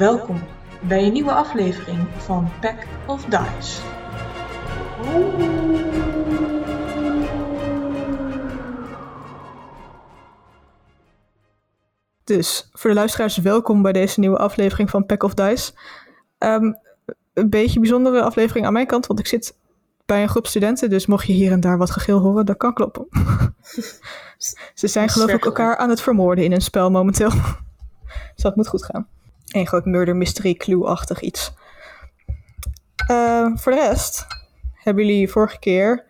Welkom bij een nieuwe aflevering van Pack of Dice. Dus voor de luisteraars, welkom bij deze nieuwe aflevering van Pack of Dice. Ehm, een beetje bijzondere aflevering aan mijn kant, want ik zit bij een groep studenten, dus mocht je hier en daar wat gegil horen, dat kan kloppen. Ze zijn geloof ik elkaar aan het vermoorden in een spel momenteel. dus dat moet goed gaan. Een groot murder mystery clue-achtig iets. Uh, voor de rest hebben jullie vorige keer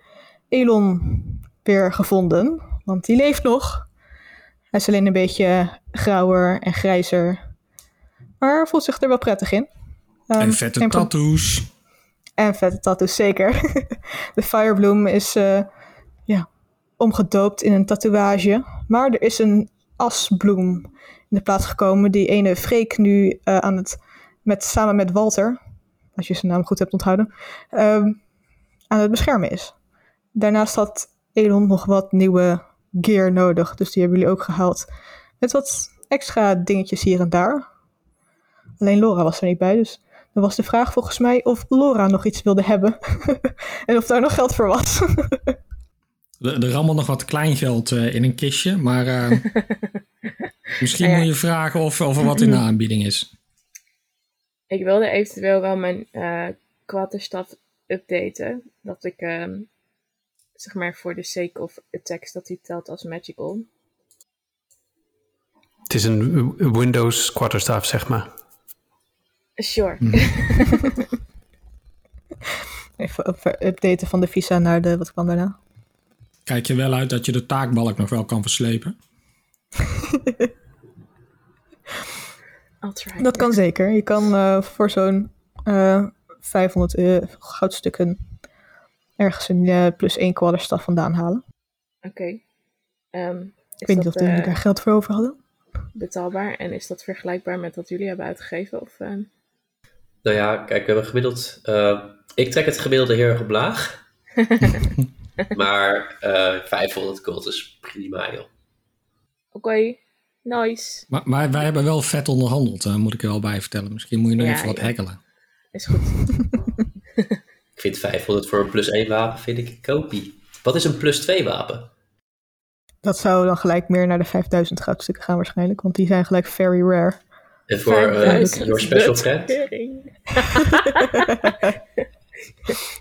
Elon weer gevonden, want die leeft nog. Hij is alleen een beetje grauwer en grijzer, maar voelt zich er wel prettig in. Um, en vette tattoos. En vette tattoos, zeker. de Firebloom is uh, ja, omgedoopt in een tatoeage. Maar er is een asbloem in de plaats gekomen die ene Freek nu uh, aan het, met, samen met Walter, als je zijn naam goed hebt onthouden, um, aan het beschermen is. Daarnaast had Elon nog wat nieuwe gear nodig, dus die hebben jullie ook gehaald. Met wat extra dingetjes hier en daar. Alleen Laura was er niet bij, dus dan was de vraag volgens mij of Laura nog iets wilde hebben. en of daar nog geld voor was. er, er rammelt nog wat kleingeld uh, in een kistje, maar uh, misschien ja, ja. moet je vragen of, of er wat in de aanbieding is. Ik wilde eventueel wel mijn uh, quarterstaf updaten. Dat ik, um, zeg maar, voor de sake of attacks, dat die telt als magical. Het is een Windows quarterstaff, zeg maar. Sure. Mm. Even updaten van de visa naar de, wat kwam daarna? Kijk je wel uit dat je de taakbalk nog wel kan verslepen? dat kan zeker. Je kan uh, voor zo'n uh, 500 uh, goudstukken ergens een uh, plus 1 quarterstaf vandaan halen. Oké. Okay. Um, ik weet niet of jullie daar geld voor over hadden. Betaalbaar en is dat vergelijkbaar met wat jullie hebben uitgegeven? Of, uh... Nou ja, kijk, we hebben gemiddeld. Uh, ik trek het gemiddelde heel erg op laag. maar uh, 500 gold is prima, joh. Oké, okay. Nice. Maar, maar, wij hebben wel vet onderhandeld, uh, moet ik er wel bij vertellen. Misschien moet je nog ja, even wat ja. hackelen. Is goed. ik vind 500 voor een plus 1 wapen, vind ik kopie. Wat is een plus 2 wapen? Dat zou dan gelijk meer naar de 5000 goudstukken gaan waarschijnlijk, want die zijn gelijk very rare. En voor uh, your special friend?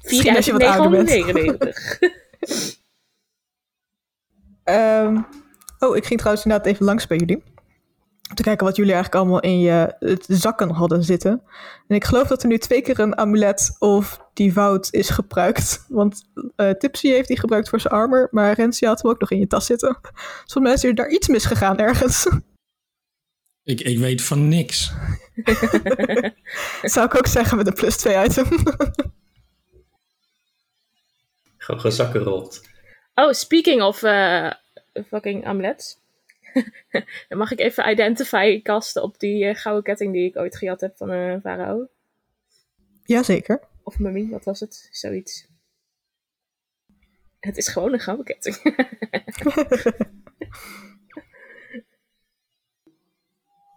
4999. um, oh, ik ging trouwens inderdaad even langs bij jullie. Om te kijken wat jullie eigenlijk allemaal in je het zakken hadden zitten. En ik geloof dat er nu twee keer een amulet of devout is gebruikt. Want uh, Tipsy heeft die gebruikt voor zijn armor, maar Renzi had hem ook nog in je tas zitten. Dus volgens mij is er daar iets misgegaan ergens. Ik, ik weet van niks. Zou ik ook zeggen met een plus 2 item. Gewoon gezakken rolt. Oh, speaking of uh, fucking amulets. Dan mag ik even identify kasten op die uh, gouden ketting die ik ooit gejat heb van een uh, farao. Jazeker. Of mummy, wat was het? Zoiets. Het is gewoon een gouden ketting.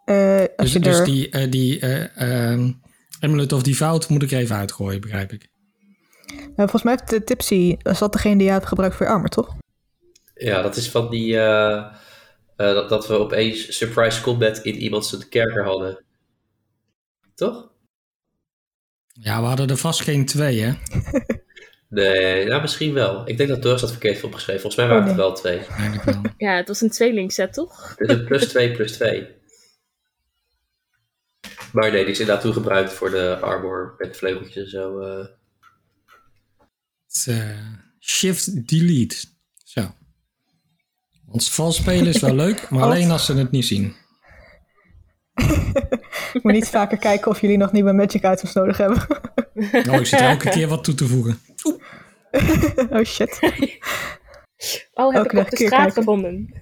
Uh, dus, er... dus die, uh, die uh, um, Amulet of Devout moet ik er even uitgooien, begrijp ik. Nou, volgens mij heeft de Tipsy, is dat degene die je hebt gebruikt voor je armor, toch? Ja, dat is van die, dat, dat we opeens surprise combat in iemand zijn kerker hadden. Toch? Ja, we hadden er vast geen twee, hè? nee, nou misschien wel. Ik denk dat Doris dat verkeerd heeft opgeschreven. Volgens mij waren het er wel twee. Ja, het was een tweelingset, toch? Het is een plus 2 plus 2. Maar nee, die is inderdaad toegebruikt voor de armor met vleugeltjes en zo. Uh. Uh, shift delete. Zo. Want vals spelen is wel leuk, maar alleen als ze het niet zien. ik moet niet vaker kijken of jullie nog nieuwe magic items nodig hebben. oh, ik zit er elke keer wat toe te voegen. Oeh. oh shit. Oh, heb Elke ik op de straat kijken. gevonden.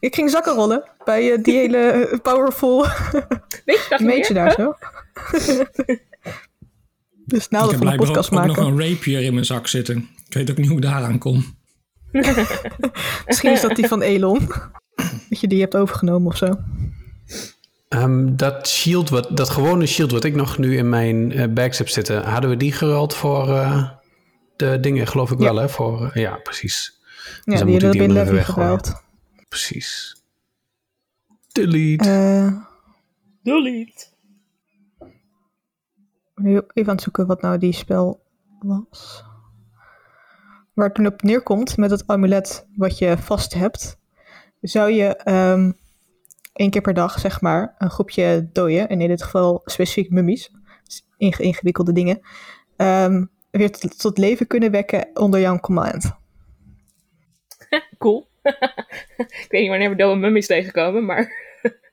ik ging zakken rollen bij uh, die hele powerful Weet je meetje daar zo. dus nou van de podcast ook, maken. Ik heb nog een rapier in mijn zak zitten. Ik weet ook niet hoe ik daaraan kom. Misschien is dat die van Elon. Dat je die hebt overgenomen of zo. Ehm, dat shield, wat, dat gewone shield wat ik nog nu in mijn eh, bags heb zitten, hadden we die geruild voor eh, de dingen, geloof ik wel, hè? Voor, eh, ja, precies. Ja, dan die moet ik hebben we die binnen gebruikt. Precies. Delete. Delete. nu even aan het zoeken wat nou die spel was. Waar het toen op neerkomt met het amulet wat je vast hebt, zou je ehm één keer per dag, zeg maar, een groepje dooien, en in dit geval specifiek mummies, dus inge- ingewikkelde dingen, ehm, weer tot, leven kunnen wekken onder jouw command. Cool. ik weet niet wanneer we dode mummies tegenkomen, maar...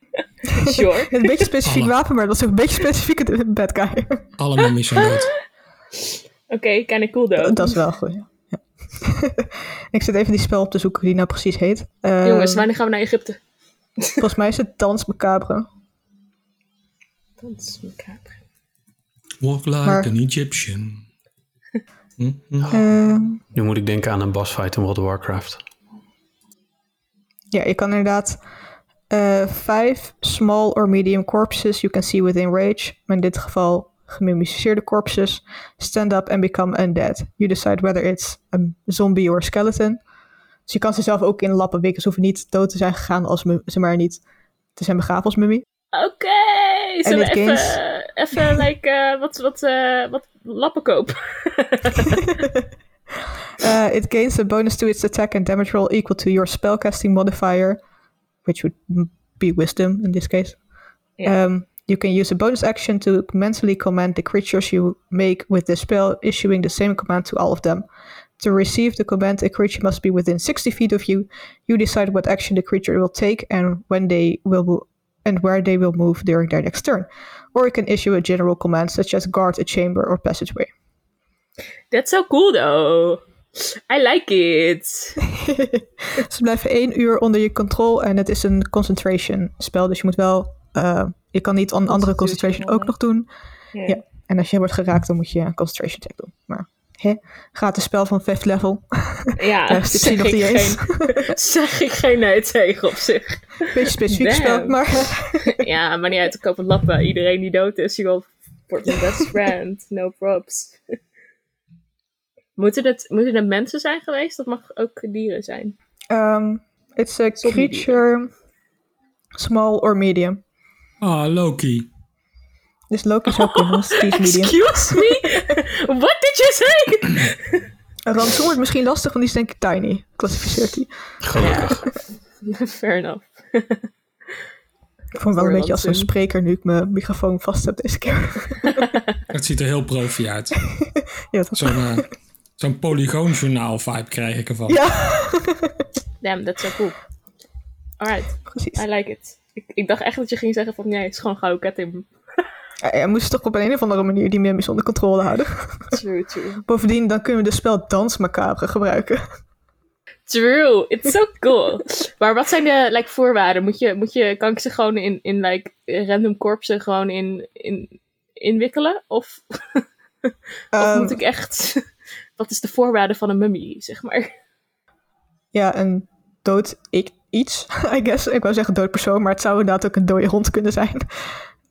sure. Een beetje specifiek Alle. wapen, maar dat is ook een beetje specifiek een bad guy. Alle mummies zijn dood. Oké, kinda cool though. dat is wel goed, ja. Ik zit even die spel op te zoeken, die nou precies heet. Ehm, Jongens, wanneer gaan we naar Egypte? Volgens mij is het Dans Macabre. Dat is macabre. Walk like Maar- an Egyptian. Hm, hm. Ehm, Nu moet ik denken aan een boss fight in World of Warcraft. ja, je kan inderdaad eh five small or medium corpses you can see within rage. Maar in dit geval gemummificeerde corpses. Stand up and become undead. You decide whether it's a zombie or skeleton. Dus je kan ze zelf ook in lappen wikken. Ze hoeven niet dood te zijn gegaan als ze maar niet te zijn begraven als mummie. Oké, zullen we it even, gains- even like, eh, wat, wat, eh, wat lappen kopen? Uh, it gains a bonus to its attack and damage roll equal to your spellcasting modifier, which would be wisdom in this case. Yeah. Um, you can use a bonus action to mentally command the creatures you make with the spell, issuing the same command to all of them. To receive the command, a creature must be within 60 feet of you. You decide what action the creature will take and when they will mo- and where they will move during their next turn. Or you can issue a general command such as guard a chamber or passageway. That's so cool though. I like it. Ze blijven één uur onder je controle en het is een concentration spel. Dus je moet wel, eh, je kan niet een andere concentration ook nog doen. Ja. Ja. En als je wordt geraakt, dan moet je een concentration check doen. Maar hè, gratis spel van fifth level. Ja, zeg nog ik, niet eens. geen, zeg ik geen nee tegen op zich. Beetje specifiek spel, maar Ja, maar niet uit te kopen lappen. Iedereen die dood is, je wordt mijn best friend. No props. Moeten het, moeten het mensen zijn geweest? Dat mag ook dieren zijn. um, it's a creature small or medium. Ah, Loki. Dus Loki zou kunnen, medium. Excuse me? What did you say? Een rantsoen wordt misschien lastig, want die is denk ik tiny. Klassificeert hij. Gelukkig. Fair enough. Ik voel me wel een beetje als een spreker nu ik mijn microfoon vast heb deze keer. Het ziet er heel profi uit. ja, dat Zo'n eh, zo'n polygoonjournaal vibe krijg ik ervan. ja, Damn, that's so cool. Alright, precies. I like it. Ik, ik dacht echt dat je ging zeggen van, nee, het is gewoon gouden ketting. Ja, hij moest toch op een, of andere manier die mummies onder controle houden. True, true. Bovendien, dan kunnen we de spel Dans Macabre gebruiken. True, it's so cool. maar wat zijn de like, voorwaarden? Moet je, moet je, kan ik ze gewoon in, in like, random corpsen gewoon in, in, inwikkelen? Of, of Ehm, moet ik echt... wat is de voorwaarde van een mummie, zeg maar? Ja, een dood ik, iets, I guess. Ik wou zeggen dood persoon, maar het zou inderdaad ook een dode hond kunnen zijn.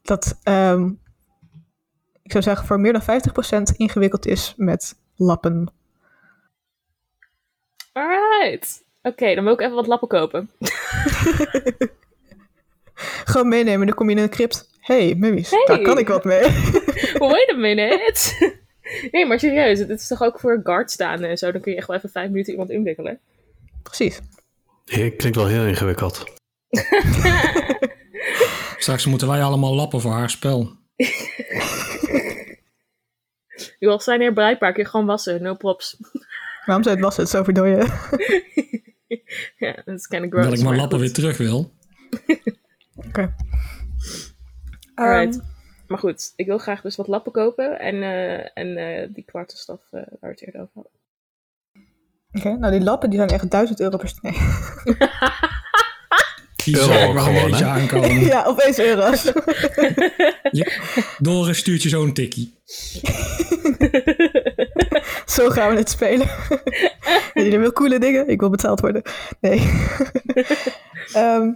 Dat, ehm, ik zou zeggen, voor meer dan 50% ingewikkeld is met lappen. Alright. Oké, dan wil ik even wat lappen kopen. Gewoon meenemen, dan kom je in een crypt. hey, mummies, Hey. daar kan ik wat mee. Wait a minute. nee, maar serieus, het is toch ook voor guard staan en zo. Dan kun je echt wel even vijf minuten iemand inwikkelen. Precies. Klinkt wel heel ingewikkeld. Straks moeten wij allemaal lappen voor haar spel. Je al zijn er bruikbaar, kun je gewoon wassen. No props. Waarom zou het was het zo verdooien? Ja, dat is kind of gross. Dat ik mijn maar lappen weer terug wil. Oké. Alright. Ehm, Maar goed, ik wil graag dus wat lappen kopen. En, eh, en eh, die kwartenstaf eh, waar we het eerder over hadden. Oké, nou die lappen die zijn echt 1000 euro per stuk. Nee. Die Euro ik ook wel een beetje aankomen. ja, opeens euro's. Ja. Doris stuurt je zo'n tikkie. Zo gaan we het spelen. Jullie wil coole dingen? Ik wil betaald worden. Nee. Ehm,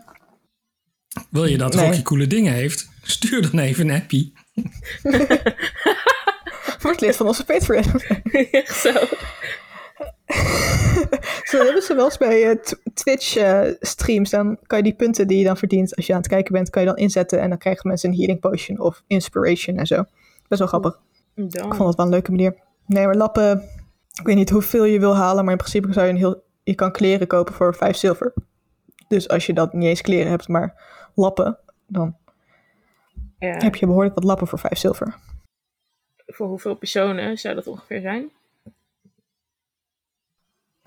Wil je dat Nee. Rocky coole dingen heeft? Stuur dan even een appie. Word lid van onze Patreon. Echt zo. Zo hebben ze wel eens bij Tw- Twitch eh, streams. Dan kan je die punten die je dan verdient als je aan het kijken bent, kan je dan inzetten. En dan krijgen mensen een healing potion of inspiration en zo. Best wel grappig. Ik vond het wel een leuke manier. Nee, maar lappen. Ik weet niet hoeveel je wil halen, maar in principe zou je een heel. Je kan kleren kopen voor 5 zilver. Dus als je dat niet eens kleren hebt, maar lappen, dan Ja. heb je behoorlijk wat lappen voor 5 zilver. Voor hoeveel personen zou dat ongeveer zijn?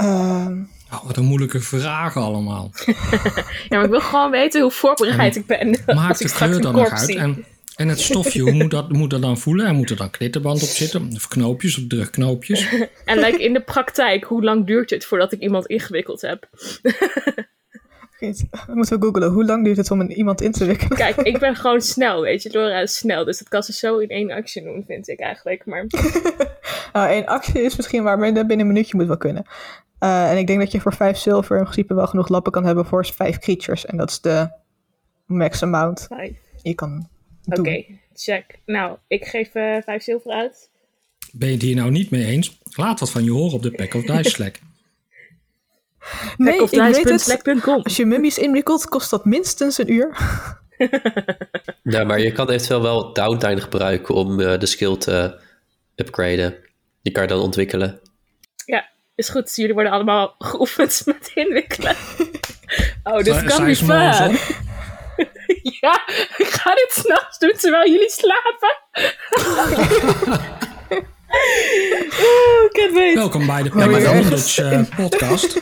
Ehm, Oh, wat een moeilijke vragen allemaal. Ja, maar ik wil gewoon weten hoe voorbereid ik ben. Maakt de kleur dan nog uit? En, en het stofje, hoe moet dat, moet dat dan voelen? En moet er dan knitterband op zitten? Of knoopjes of drugknoopjes? En like, in de praktijk, hoe lang duurt het voordat ik iemand ingewikkeld heb? Goed, moeten we googlen. Hoe lang duurt het om een, iemand in te wikkelen? Kijk, ik ben gewoon snel, weet je. Laura is snel, dus dat kan ze zo in één actie doen, vind ik eigenlijk. Maar Nou, één actie is misschien waar, maar binnen een minuutje moet wel kunnen. Eh, en ik denk dat je voor vijf zilver in principe wel genoeg lappen kan hebben voor vijf creatures. En dat is de max amount je kan Oké, check. Nou, ik geef eh, vijf zilver uit. Ben je het hier nou niet mee eens? Laat wat van je horen op de Pack of Dice Slack. Nee, ik weet het. Als je mummies inwikkelt, kost dat minstens een uur. Ja, maar je kan eventueel wel downtime gebruiken om eh, de skill te upgraden. Die kan je dan ontwikkelen. Is goed. Jullie worden allemaal geoefend met inwikkelen. Oh, dit kan niet op. Ja, ik ga dit s'nachts doen terwijl jullie slapen. oh, ik. Welkom bij de ergens Bondage eh, podcast.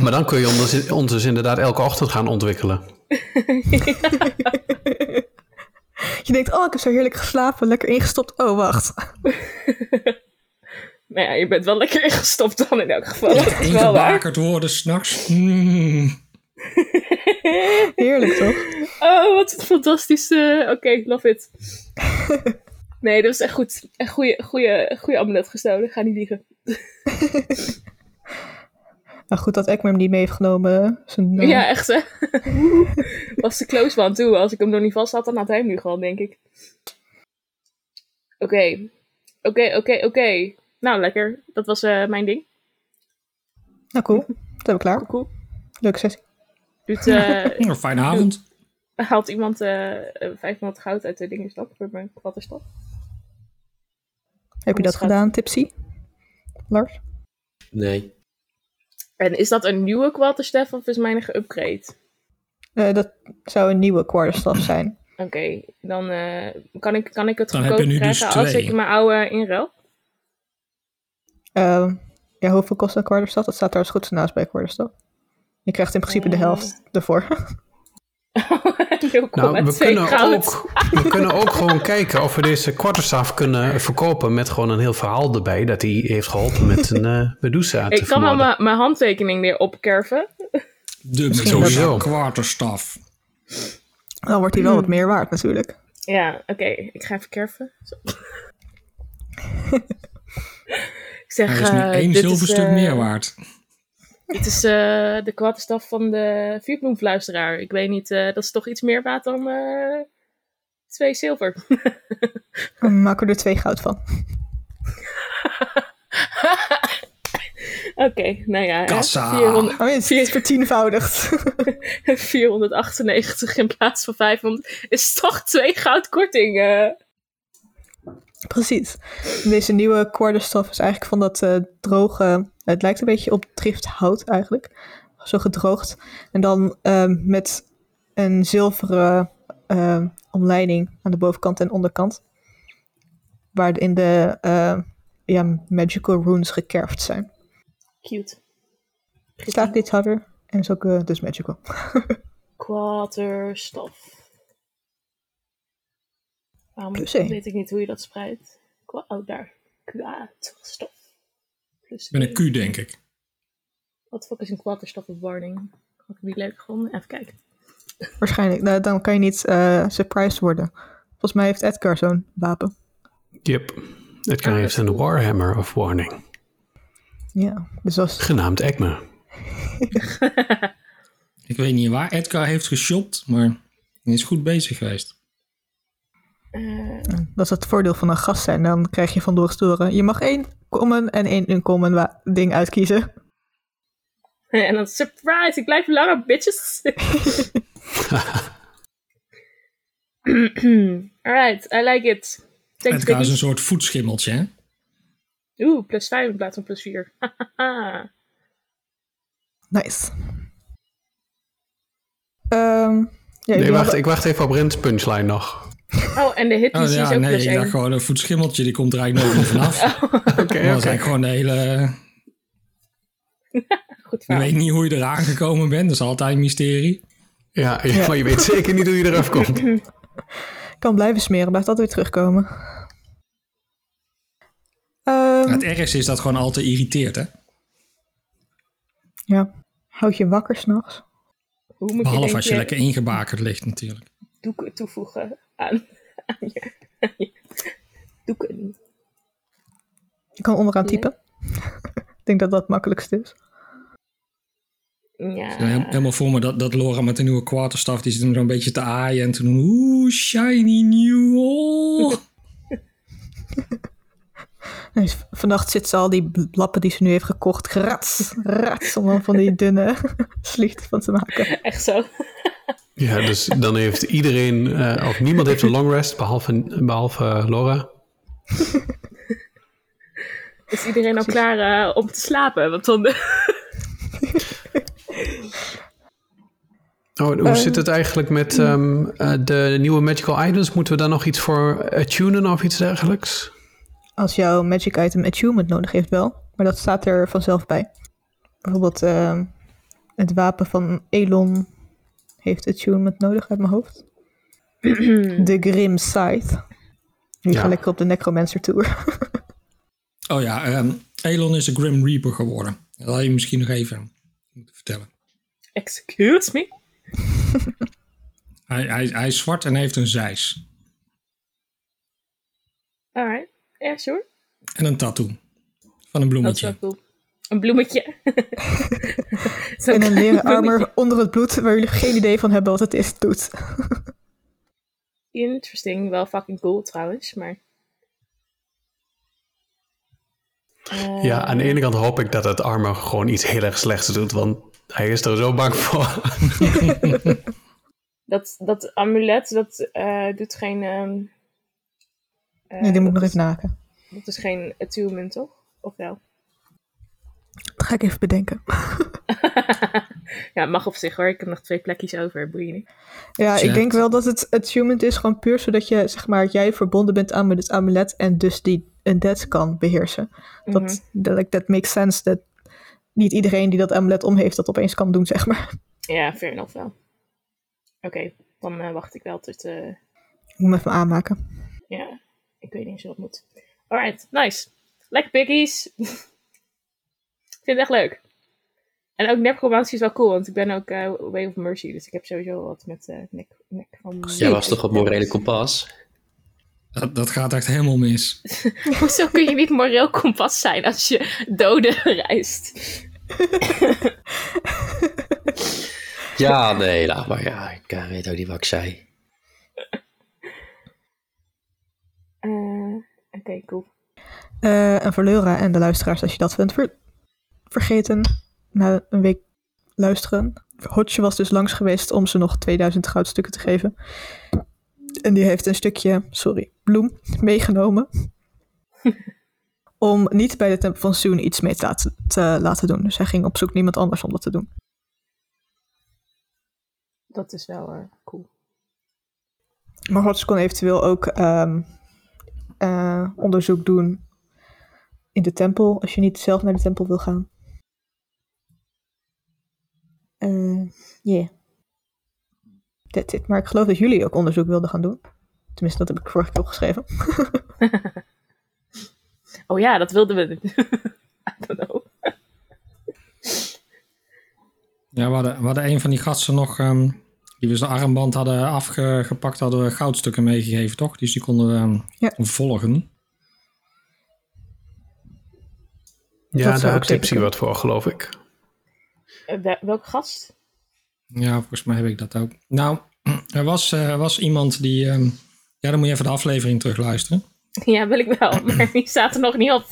Maar dan kun je ons, ons dus inderdaad elke ochtend gaan ontwikkelen. Je denkt, oh, ik heb zo heerlijk geslapen, lekker ingestopt. Oh, wacht. Nou ja, je bent wel lekker ingestopt dan in elk geval. Waar. Ingebakerd worden s'nachts. Mm. Heerlijk, toch? Oh, wat een fantastische... Oké, love it. Nee, dat is echt goed. Echt goede, goede, goede amulet gestolen. Ga niet liegen. Nou, goed dat Ekmer hem niet mee heeft genomen. Zijn, eh, Ja, echt hè. Was de close one toe. Als ik hem nog niet vast had, dan had hij hem nu gewoon, denk ik. Oké. Oké, oké, oké. Nou, lekker. Dat was eh, mijn ding. Nou, cool. Dat hebben we klaar. Cool. Leuke sessie. Doet, eh, Een fijne avond. haalt iemand eh, eh, 500 goud uit de dingenstad voor mijn kwatterstad? Heb je dat schat. gedaan, Tipsy? Lars? Nee. En is dat een nieuwe kwatterstaf of is mijn geüpgrade? Eh, dat zou een nieuwe quarterstaff zijn. Oké, dan eh, kan, ik, kan ik het goedkoop dus krijgen als ik mijn oude inruil? Ehm, ja, hoeveel kost een quarterstaff? Dat staat daar als goed naast bij een quarterstaff. Je krijgt in principe de Eh. helft ervoor. 0,2 Nou, we kunnen, goud. ook, we kunnen ook gewoon kijken of we deze quarterstaff kunnen verkopen met gewoon een heel verhaal erbij. Dat hij heeft geholpen met een eh Medusa te Ik kan wel mijn- handtekening weer opkerven. De Sowieso. Medusa quarterstaff. Dan wordt hij wel wat meer waard natuurlijk. Ja, oké. Ik ga even kerven. Ik zeg, is nu eh, één zilverstuk is, eh, meer waard. Dit is eh, de kwartstaf van de vuurbloemfluisteraar. Ik weet niet, eh, dat is toch iets meer waard dan eh, twee zilver. Dan maken we er twee goud van. Oké, nou ja. Kassa. 400 Oh, het is vertienvoudigd. 498 in plaats van 500 is toch twee goudkorting. eh. Precies. Deze nieuwe quarterstaff is eigenlijk van dat eh, droge... Het lijkt een beetje op drifthout eigenlijk. Zo gedroogd. En dan ehm, met een zilveren ehm, omleiding aan de bovenkant en onderkant. Waarin de eh, ja, magical runes gekerfd zijn. Cute. Staat dit harder en is ook eh, dus magical. Quaterstaf. Waarom Plus weet ik niet hoe je dat spreidt? Qua- oh, daar. Quaterstaf. Plus Met een. Q, denk ik. Wat de fuck is een quaterstaf of warning? Had ik niet leuk gevonden? Even kijken. Waarschijnlijk. Nou, dan kan je niet eh, surprised worden. Volgens mij heeft Edgar zo'n wapen. Yep. Kan Ah, heeft een Warhammer of Warning. Ja, dus. Genaamd Ekme. Ik weet niet waar Edgar heeft geshopt, maar Die is goed bezig geweest. Eh, Dat is het voordeel van een gast zijn. Dan krijg je van doorstoren. Je mag één common en één uncommon ding uitkiezen. en dan surprise, ik blijf langer, bitches. Alright, I like it. Het is een soort voetschimmeltje, hè? Oeh, plus 5 in plaats van plus 4. Nice. Ehm, ja, Nee, wacht, ik wacht even op Rens punchline nog. Oh, en de hit Oh DC is ja, ook nee, plus ik 1. dacht gewoon een voetschimmeltje, die komt er eigenlijk nooit meer vanaf. Oké, Dat was oké. eigenlijk gewoon de hele... Goed Je weet niet hoe je eraan gekomen bent, dat is altijd een mysterie. Ja, ja, maar je weet zeker niet hoe je eraf komt. kan blijven smeren, blijft altijd weer terugkomen. Ehm, Het ergste is dat het gewoon altijd irriteert, hè? ja, houd je wakker s'nachts. Hoe moet je, Behalve denk als je lekker ingebakerd ligt natuurlijk. Doeken toevoegen aan, aan, je, aan je doeken? Je kan onderaan typen. Ik denk dat dat het makkelijkste is. Ja. Ja, he- helemaal voor me dat, dat Laura met de nieuwe quarterstaff, die zit hem zo'n beetje te aaien en te doen, oeh, shiny new, oh. Vannacht zit ze al die lappen die ze nu heeft gekocht. Rats, rats, om dan van die dunne slicht van te maken. Echt zo. Ja, dus dan heeft iedereen, eh, of niemand heeft een long rest, behalve, behalve Laura. Is iedereen al klaar eh, om te slapen? Want dan... Oh, hoe zit het eigenlijk met ehm, eh, de nieuwe magical items? Moeten we daar nog iets voor attunen of iets dergelijks? Als jouw magic item attunement nodig heeft wel, maar dat staat er vanzelf bij. Bijvoorbeeld ehm, het wapen van Elon heeft attunement nodig uit mijn hoofd. De Grim Scythe. Die Ja. gaat lekker op de Necromancer Tour. Oh ja, ehm, Elon is een Grim Reaper geworden. Dat had je misschien nog even moeten vertellen. Excuse me? Hij, hij, hij is zwart en heeft een zeis. Alright. Ja, sure. En een tattoo. Van een Dat is bloemetje. wel cool. Een bloemetje. En een leren armor onder het bloed, waar jullie geen idee van hebben wat het is, doet. Interesting. Wel fucking cool trouwens, maar... Eh, Ja, aan de ene kant hoop ik dat het armor gewoon iets heel erg slechts doet, want hij is er zo bang voor. Dat, dat amulet, dat eh, doet geen... ehm, eh, Nee, die moet ik dat nog even naken. Dat is geen attunement, toch? Of wel? Dat ga ik even bedenken. ja, mag op zich hoor. Ik heb nog twee plekjes over. Boeien niet. Ja, ik denk wel dat het attunement is gewoon puur zodat je, zeg maar, jij verbonden bent aan met het amulet en dus die undead kan beheersen. Dat, dat, like, that makes sense dat niet iedereen die dat amulet om heeft dat opeens kan doen, zeg maar. Ja, fair enough wel. Oké, dan eh, wacht ik wel tot... eh, Ik moet hem even aanmaken. ja, ik weet niet eens hoe dat moet. Alright, nice. Lekker piggies. ik vind het echt leuk. En ook necromancy is wel cool, want ik ben ook eh, Way of Mercy, dus ik heb sowieso wat met eh nek, nek van... Jij was toch op morele kompas? Dat, dat gaat echt helemaal mis. Hoezo kun je niet moreel kompas zijn als je doden reist? Ja, nee, laat maar. Ja, ik eh, weet ook niet wat ik zei. Eh, Oké, cool. Eh, en voor Leura en de luisteraars, als je dat ver- vergeten na een week luisteren. Hotje was dus langs geweest om ze nog 2000 goudstukken te geven. En die heeft een stukje, sorry, bloem meegenomen. om niet bij de Tempel van Soon iets mee te laten, te laten doen. Dus hij ging op zoek naar iemand anders om dat te doen. Dat is wel eh, cool. Maar Hotch kon eventueel ook ehm, eh, onderzoek doen in de tempel, als je niet zelf naar de tempel wil gaan. Eh yeah. That's it. Maar ik geloof dat jullie ook onderzoek wilden gaan doen. Tenminste, dat heb ik vorige keer opgeschreven. Oh ja, dat wilden we. I don't know. Ja, we hadden, we hadden een van die gasten nog, ehm, die we zijn armband hadden afgepakt, hadden we goudstukken meegegeven, toch? Dus die konden we ehm, Ja. volgen. Ja, daar ook had Tipsy wat voor, geloof ik. Eh, wel- welke gast? Ja, volgens mij heb ik dat ook. Nou, Er was, eh, er was iemand die... ehm, ja, dan moet je even de aflevering terugluisteren. Ja, wil ik wel, maar die staat er nog niet op.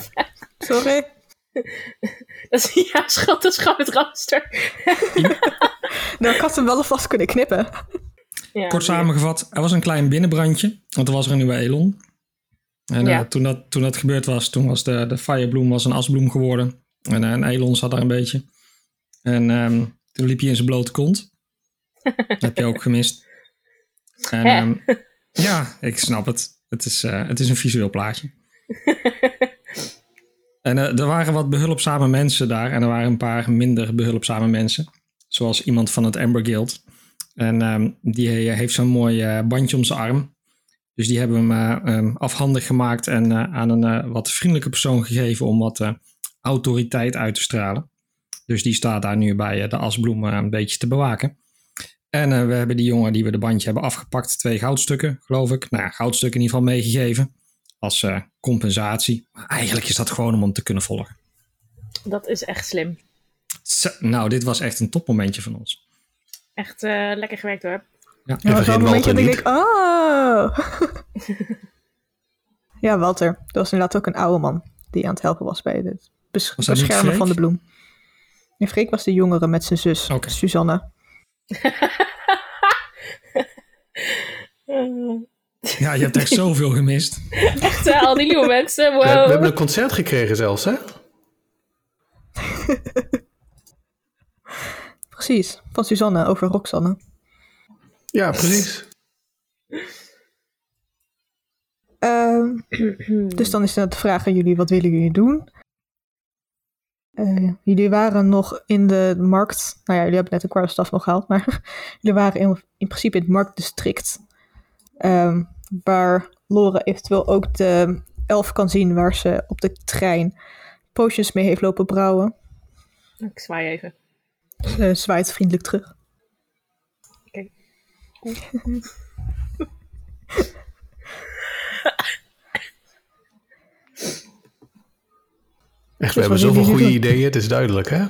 Sorry. Dat is, ja, schat, dat is gewoon het rooster. Nou, ik had hem wel alvast kunnen knippen. Ja, Kort samengevat, er was een klein binnenbrandje. Want er was er een nieuwe Elon. En eh, toen, dat, toen dat gebeurd was, toen was de, de Firebloom was een asbloem geworden. En een Elon zat daar een beetje. En ehm, toen liep hij in zijn blote kont. dat heb je ook gemist. En, ehm, ja, ik snap het. Het is, eh, het is een visueel plaatje. en eh, er waren wat behulpzame mensen daar. En er waren een paar minder behulpzame mensen. Zoals iemand van het Amber Guild. En ehm, die heeft zo'n mooi eh, bandje om zijn arm. Dus die hebben hem eh, afhandig gemaakt en eh, aan een eh, wat vriendelijke persoon gegeven om wat eh, autoriteit uit te stralen. Dus die staat daar nu bij eh, de asbloem eh, een beetje te bewaken. En eh, we hebben die jongen die we de bandje hebben afgepakt, twee goudstukken, geloof ik. Nou ja, goudstukken in ieder geval meegegeven als eh, compensatie. Maar eigenlijk is dat gewoon om hem te kunnen volgen. Dat is echt slim. Zo, nou, dit was echt een topmomentje van ons. Echt eh, lekker gewerkt hoor. Ja, Ja, vergeet zo'n momentje dat ik denk, oh. ja, Walter. Dat was inderdaad ook een oude man die aan het helpen was bij het Was dat beschermen van de bloem. En Freek was de jongere met zijn zus. Suzanne. ja je hebt echt zoveel gemist. Echt al die nieuwe mensen. Wow. We, we hebben een concert gekregen zelfs, hè? Precies, van Suzanne over Roxanne. Ja, precies. Ehm, dus dan is het de vraag aan jullie, wat willen jullie doen? Eh, jullie waren nog in de markt, nou ja, jullie hebben net de quarterstaff nog gehaald, maar jullie waren in, in principe in het marktdistrict, ehm, waar Lore eventueel ook de elf kan zien waar ze op de trein potions mee heeft lopen brouwen. Ik zwaai even. Ze zwaait vriendelijk terug. Oké. Echt, we hebben zoveel goede ideeën, het is duidelijk, hè?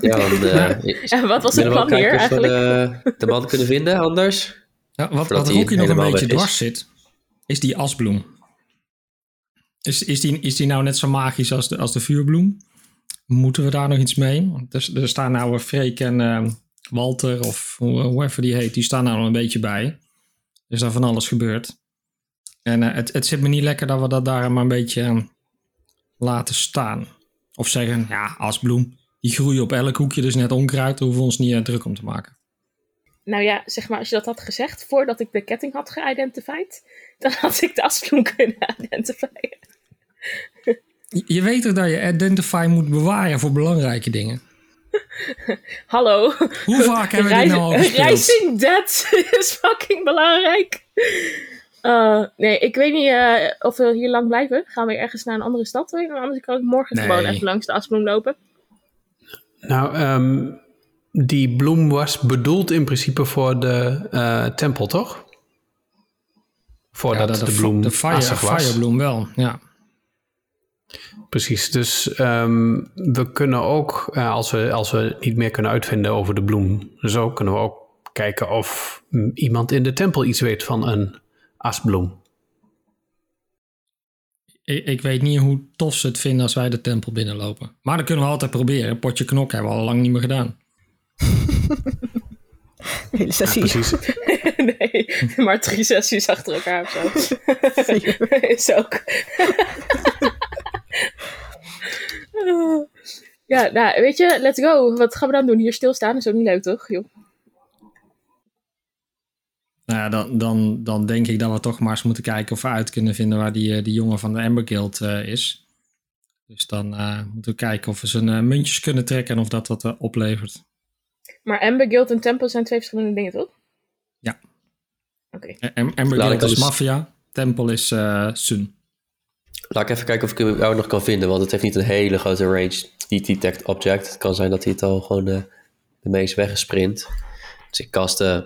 Ja, dan eh, En wat was het plan hier eigenlijk? de, de man kunnen vinden anders. Ja, wat wat Rocky nog een beetje dwars zit, is die asbloem. Is, is, die, is die nou net zo magisch als de, als de vuurbloem? Moeten we daar nog iets mee? Want Er, er staan nou Freek en eh, Walter, of hoe, hoe even die heet, die staan nou nog een beetje bij. Er is daar van alles gebeurd. En eh, het, het zit me niet lekker dat we dat daar maar een beetje eh, laten staan. Of zeggen, ja, asbloem, die groeien op elk hoekje, dus net onkruid, daar hoeven we ons niet eh, druk om te maken. Nou ja, zeg maar, als je dat had gezegd voordat ik de ketting had geïdentified, dan had ik de asbloem kunnen identifieren. Je- Je weet toch dat je Identify moet bewaren voor belangrijke dingen? Hallo. Hoe vaak hebben we dit nou al gespeeld? Rising Dead is fucking belangrijk. Uh, nee, ik weet niet eh, of we hier lang blijven. Gaan we ergens naar een andere stad? Anders kan ik morgen Nee. gewoon even langs de asbloem lopen. Nou, ehm, die bloem was bedoeld in principe voor de eh, tempel, toch? Voordat Ja, de, bloem de fire, was. firebloem wel, ja. Precies, dus ehm, we kunnen ook, eh, als, we, als we niet meer kunnen uitvinden over de bloem, zo kunnen we ook kijken of mm, iemand in de tempel iets weet van een asbloem. Ik, ik weet niet hoe tof ze het vinden als wij de tempel binnenlopen. Maar dat kunnen we altijd proberen. Potje knok hebben we al lang niet meer gedaan. Hele sessie. Precies. nee, maar drie sessies achter elkaar of zo. is ook. ja, nou, weet je, let's go. Wat gaan we dan doen? Hier stilstaan is ook niet leuk, toch? Joh. Nou ja, dan, dan, dan denk ik dat we toch maar eens moeten kijken of we uit kunnen vinden waar die, eh, die jongen van de Amber Guild eh, is. Dus dan eh, moeten we kijken of we zijn eh, muntjes kunnen trekken en of dat wat oplevert. Maar Amber Guild en Tempel zijn twee verschillende dingen, toch? Ja. Oké. Am- Amber Guild is maffia, tempel is eh, Sun. Laat ik even kijken of ik hem jou nog kan vinden, want het heeft niet een hele grote range. Die detect object. Het kan zijn dat hij het al gewoon eh, de meest weggesprint. Dus ik kast eh,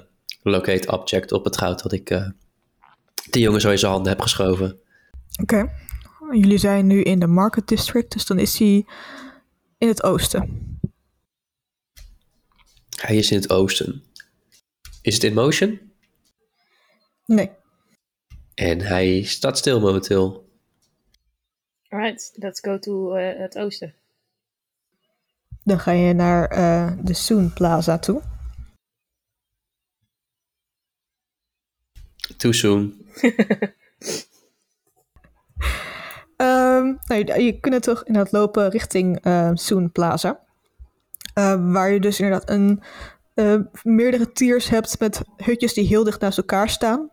locate object op het goud dat ik eh de jongen zo in zijn handen heb geschoven. Oké. Jullie zijn nu in de Market District, dus dan is hij in het oosten. Hij is in het oosten. Is het in motion? Nee. En hij staat stil momenteel. Alright, let's go to eh, het oosten. Dan ga je naar eh, de Soon Plaza toe. Too soon. Ehm, nou, je, je kunt toch inderdaad lopen richting eh Soon Plaza. Eh, waar je dus inderdaad een, eh, meerdere tiers hebt met hutjes die heel dicht naast elkaar staan.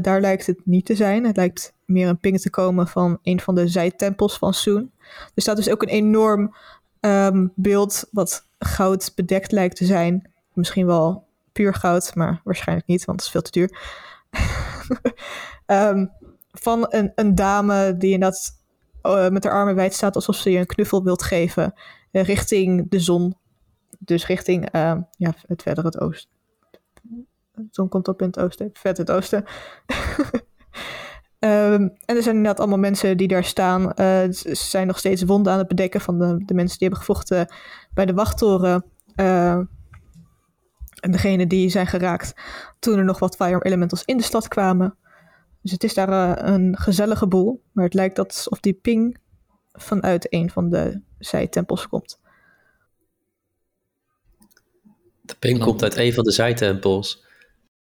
Daar lijkt het niet te zijn. Het lijkt meer een ping te komen van een van de zijtempels van Soon. Er staat dus ook een enorm ehm, beeld wat goud bedekt lijkt te zijn. Misschien wel puur goud, maar waarschijnlijk niet, want het is veel te duur. Ehm, van een, een dame die inderdaad eh, met haar armen wijd staat alsof ze je een knuffel wilt geven eh, richting de zon. Dus richting ehm, ja, het verder het oosten. De zon komt op in het oosten, vet het oosten. Ehm, en er zijn inderdaad allemaal mensen die daar staan. Eh, ze zijn nog steeds wonden aan het bedekken van de, de mensen die hebben gevochten bij de wachttoren. En degene die zijn geraakt toen er nog wat Fire Elementals in de stad kwamen. Dus het is daar eh, een gezellige boel. Maar het lijkt alsof die ping vanuit een van de zijtempels komt. De ping komt uit een van de zijtempels.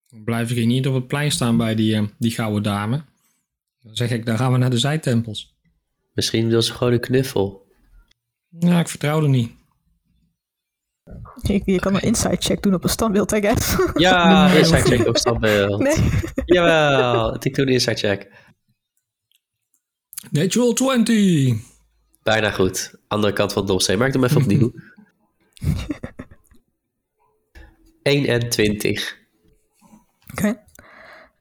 Dan blijf ik hier niet op het plein staan bij die, eh, die gouden dame. Dan zeg ik, dan gaan we naar de zijtempels. Misschien wil ze gewoon een knuffel. Ja, ik vertrouw er niet. Je, je kan een inside check doen op een standbeeld, I guess. Ja, Nee, inside check op standbeeld. Nee. Jawel, ik doe de inside check. Natural 20! Bijna goed. Andere kant van het dossier. Maar ik doe hem even opnieuw. 21. Oké.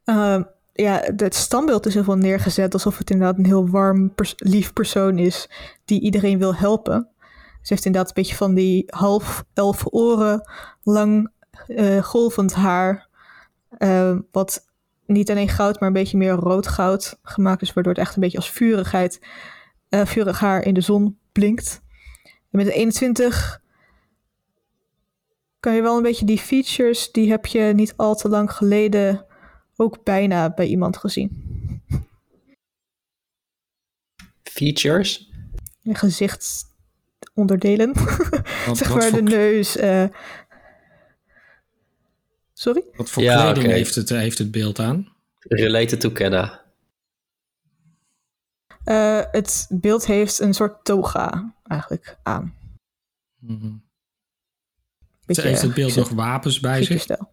Ehm, ja, het standbeeld is heel veel neergezet alsof het inderdaad een heel warm, pers- lief persoon is die iedereen wil helpen. Ze heeft inderdaad een beetje van die half elf oren, lang eh, golvend haar, eh, wat niet alleen goud, maar een beetje meer rood goud gemaakt is, waardoor het echt een beetje als vurigheid, eh, vurig haar in de zon blinkt. En met de 21 kan je wel een beetje die features, die heb je niet al te lang geleden ook bijna bij iemand gezien. Features? Je Wat, zeg wat maar de neus. eh. Sorry? wat voor Ja, kleding heeft, het, heeft het beeld aan? Related to Kenna. Eh, het beeld heeft een soort toga eigenlijk aan. Mhm. Beetje heeft het beeld nog wapens bij zich? stijl.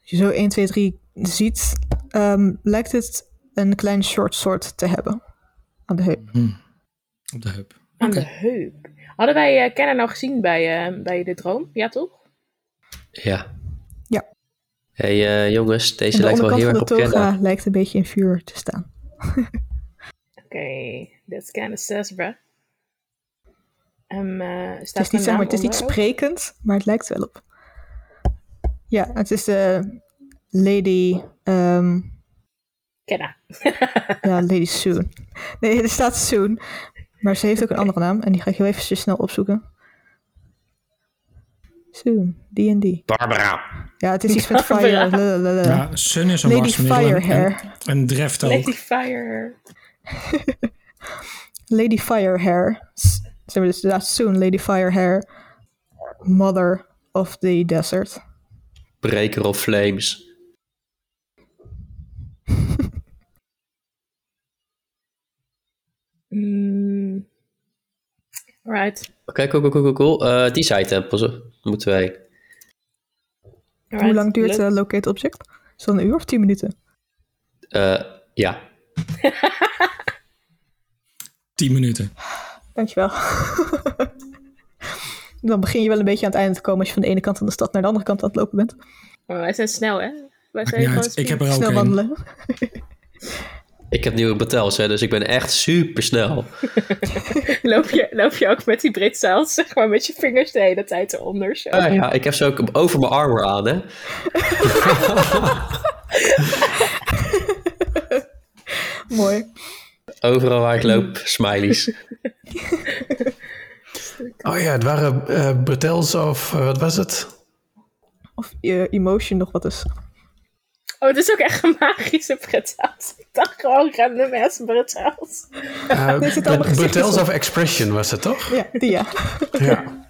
Als je zo 1, 2, 3 ziet, ehm, lijkt het een klein short sword te hebben. Aan de heup. Mhm. Op de heup. Aan Oké. de heup. Hadden wij uh, Kenner nou gezien bij, uh, bij de droom? Ja, toch? Ja. Ja. hey, uh, jongens, deze de lijkt wel heel erg op de toga Kenna. lijkt een beetje in vuur te staan. Oké, okay, that's kind of sus, bruh. Um, uh, het is niet, zeg maar, het is niet sprekend, maar het lijkt wel op. Ja, het is de Lady... Um, Kenna. ja, Lady Soon. Nee, er staat Soon. Maar ze heeft ook een andere naam. En die ga ik heel even snel opzoeken. Soon, D&D. Barbara. Ja, het is iets met fire. Lalalala. Ja, Sun is een Lady en- Firehair. En, en Dreft ook. Lady Fire. Lady Firehair. S- Zeg maar, dus inderdaad Soon, Lady Firehair. Mother of the Desert. Breaker of Flames. Mm. Right. Oké, okay, cool, cool, cool, cool. Uh, die zijtempels moeten wij. Alright. Hoe lang duurt uh, Locate Object? Is dat een uur of tien minuten? Uh, ja. 10 minuten. Dankjewel. Dan begin je wel een beetje aan het einde te komen als je van de ene kant van de stad naar de andere kant aan het lopen bent. Oh, wij zijn snel, hè? Wij zijn gewoon uit. Ik heb er ook Snel een. wandelen. Ik heb nieuwe batels, hè, dus ik ben echt super snel. loop, je, loop je ook met die Britzaals, zeg maar, met je vingers de hele tijd eronder? Zo. Ah, ja, ik heb ze ook over mijn armor aan, hè. Mooi. Overal waar ik loop, smileys. Oh ja, het waren uh, Bertels of uh, wat was het? Of uh, Emotion nog wat is. Oh, het is ook echt een magische pretels. Ik dacht gewoon random ass pretels. Uh, op. of Expression was het toch? Ja, die ja. Ja.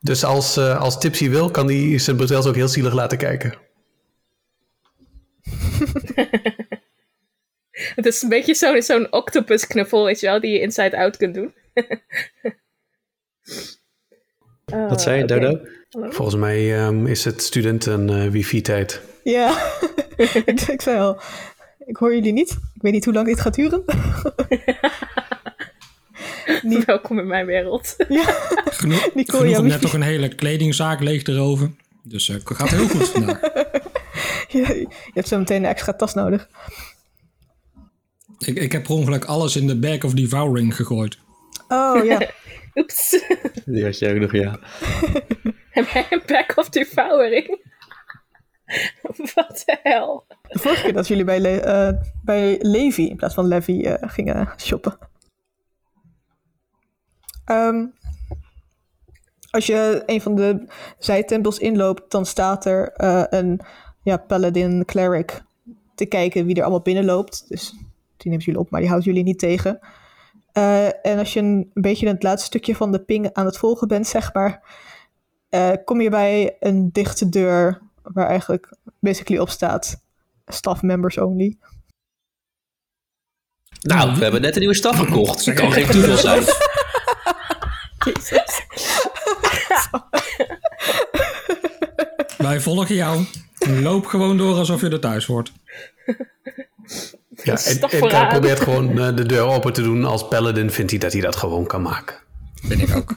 Dus als, eh, als Tipsy wil, kan hij zijn Brutels ook heel zielig laten kijken. Het is een beetje zo'n zo'n octopus knuffel, weet je wel, die je inside out kunt doen. Oh, Wat zei je, oké. Dodo? Volgens mij ehm, is het studenten eh, wifi-tijd. Ja, ik, ik zei al, ik hoor jullie niet. Ik weet niet hoe lang dit gaat duren. Niet- Welkom in mijn wereld. ja, Genoeg, Nicole, genoeg ja, om wie- net toch een hele kledingzaak leeg te roven. Dus eh gaat heel goed vandaag. je, je hebt zo meteen een extra tas nodig. Ik, ik heb per ongeluk alles in de bag of devouring gegooid. Oh ja, Oeps. Die had je ook nog, ja. Heb jij een back of devouring? Wat de hel? de vorige keer dat jullie bij, Le- eh, bij Levi in plaats van Levi eh, gingen shoppen. Ehm, als je een van de zijtempels inloopt, dan staat er eh, een ja, paladin cleric te kijken wie er allemaal binnenloopt. Dus die neemt jullie op, maar die houdt jullie niet tegen. En als je een, een beetje het laatste stukje van de ping aan het volgen bent, zeg maar, kom je bij een dichte deur waar eigenlijk basically op staat staff members only. Nou, we hebben net een nieuwe staf gekocht. Dat kan geen toeval zijn. Jezus. Wij volgen jou. Loop gewoon door alsof je er thuis hoort. Ja, en, en. Kai probeert gewoon eh, de deur open te doen. Als paladin vindt hij dat hij dat gewoon kan maken. Ben ik ook.